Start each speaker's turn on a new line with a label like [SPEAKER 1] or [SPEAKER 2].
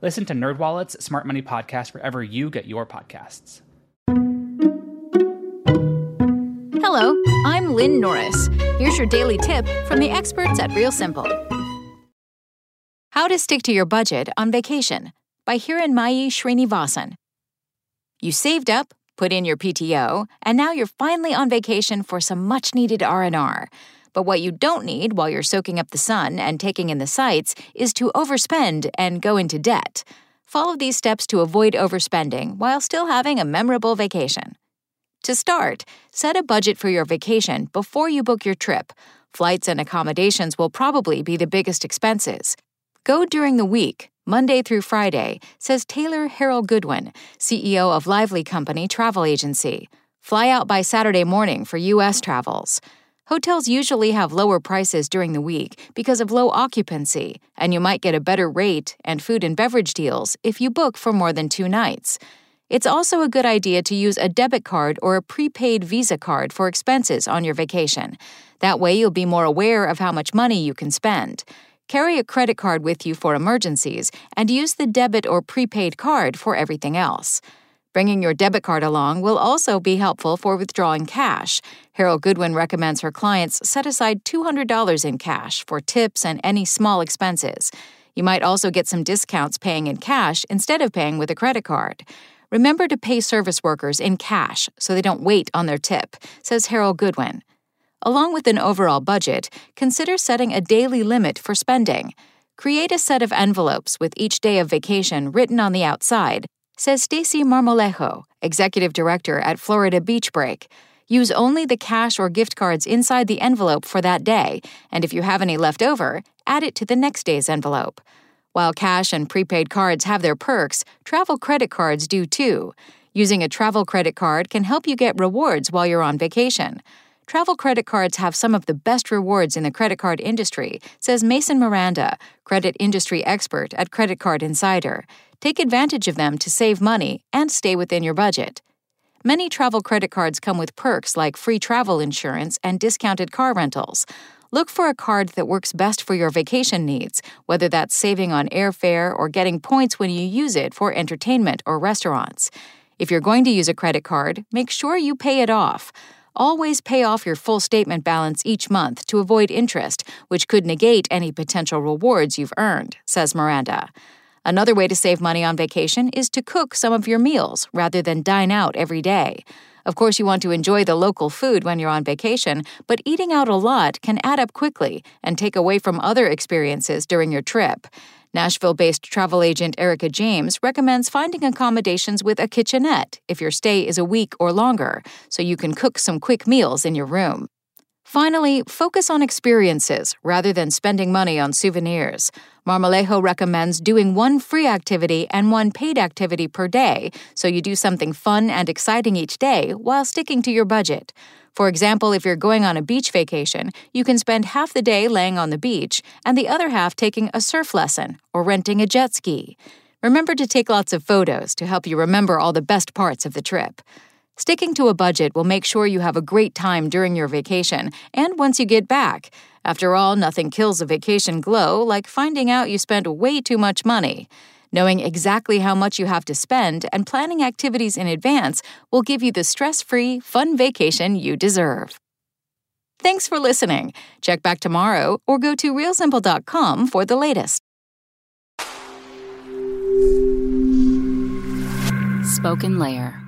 [SPEAKER 1] Listen to NerdWallet's Smart Money Podcast wherever you get your podcasts.
[SPEAKER 2] Hello, I'm Lynn Norris. Here's your daily tip from the experts at Real Simple. How to stick to your budget on vacation by Hiranmaye Srinivasan. You saved up, put in your PTO, and now you're finally on vacation for some much-needed R&R. But what you don't need while you're soaking up the sun and taking in the sights is to overspend and go into debt. Follow these steps to avoid overspending while still having a memorable vacation. To start, set a budget for your vacation before you book your trip. Flights and accommodations will probably be the biggest expenses. Go during the week, Monday through Friday, says Taylor Harrell Goodwin, CEO of Lively Company Travel Agency. Fly out by Saturday morning for U.S. travels. Hotels usually have lower prices during the week because of low occupancy, and you might get a better rate and food and beverage deals if you book for more than two nights. It's also a good idea to use a debit card or a prepaid Visa card for expenses on your vacation. That way, you'll be more aware of how much money you can spend. Carry a credit card with you for emergencies and use the debit or prepaid card for everything else. Bringing your debit card along will also be helpful for withdrawing cash. Harrell Goodwin recommends her clients set aside $200 in cash for tips and any small expenses. You might also get some discounts paying in cash instead of paying with a credit card. Remember to pay service workers in cash so they don't wait on their tip, says Harrell Goodwin. Along with an overall budget, consider setting a daily limit for spending. Create a set of envelopes with each day of vacation written on the outside, says Stacy Marmolejo, executive director at Florida Beach Break. Use only the cash or gift cards inside the envelope for that day, and if you have any left over, add it to the next day's envelope. While cash and prepaid cards have their perks, travel credit cards do too. Using a travel credit card can help you get rewards while you're on vacation. Travel credit cards have some of the best rewards in the credit card industry, says Mason Miranda, credit industry expert at Credit Card Insider. Take advantage of them to save money and stay within your budget. Many travel credit cards come with perks like free travel insurance and discounted car rentals. Look for a card that works best for your vacation needs, whether that's saving on airfare or getting points when you use it for entertainment or restaurants. If you're going to use a credit card, make sure you pay it off. Always pay off your full statement balance each month to avoid interest, which could negate any potential rewards you've earned, says Miranda. Another way to save money on vacation is to cook some of your meals rather than dine out every day. Of course, you want to enjoy the local food when you're on vacation, but eating out a lot can add up quickly and take away from other experiences during your trip. Nashville based travel agent Erica James recommends finding accommodations with a kitchenette if your stay is a week or longer, so you can cook some quick meals in your room. Finally, focus on experiences rather than spending money on souvenirs. Marmolejo recommends doing one free activity and one paid activity per day, so you do something fun and exciting each day while sticking to your budget. For example, if you're going on a beach vacation, you can spend half the day laying on the beach and the other half taking a surf lesson or renting a jet ski. Remember to take lots of photos to help you remember all the best parts of the trip. Sticking to a budget will make sure you have a great time during your vacation and once you get back. After all, nothing kills a vacation glow like finding out you spent way too much money. Knowing exactly how much you have to spend and planning activities in advance will give you the stress free, fun vacation you deserve. Thanks for listening. Check back tomorrow or go to realsimple.com for the latest.
[SPEAKER 3] SpokenLayer.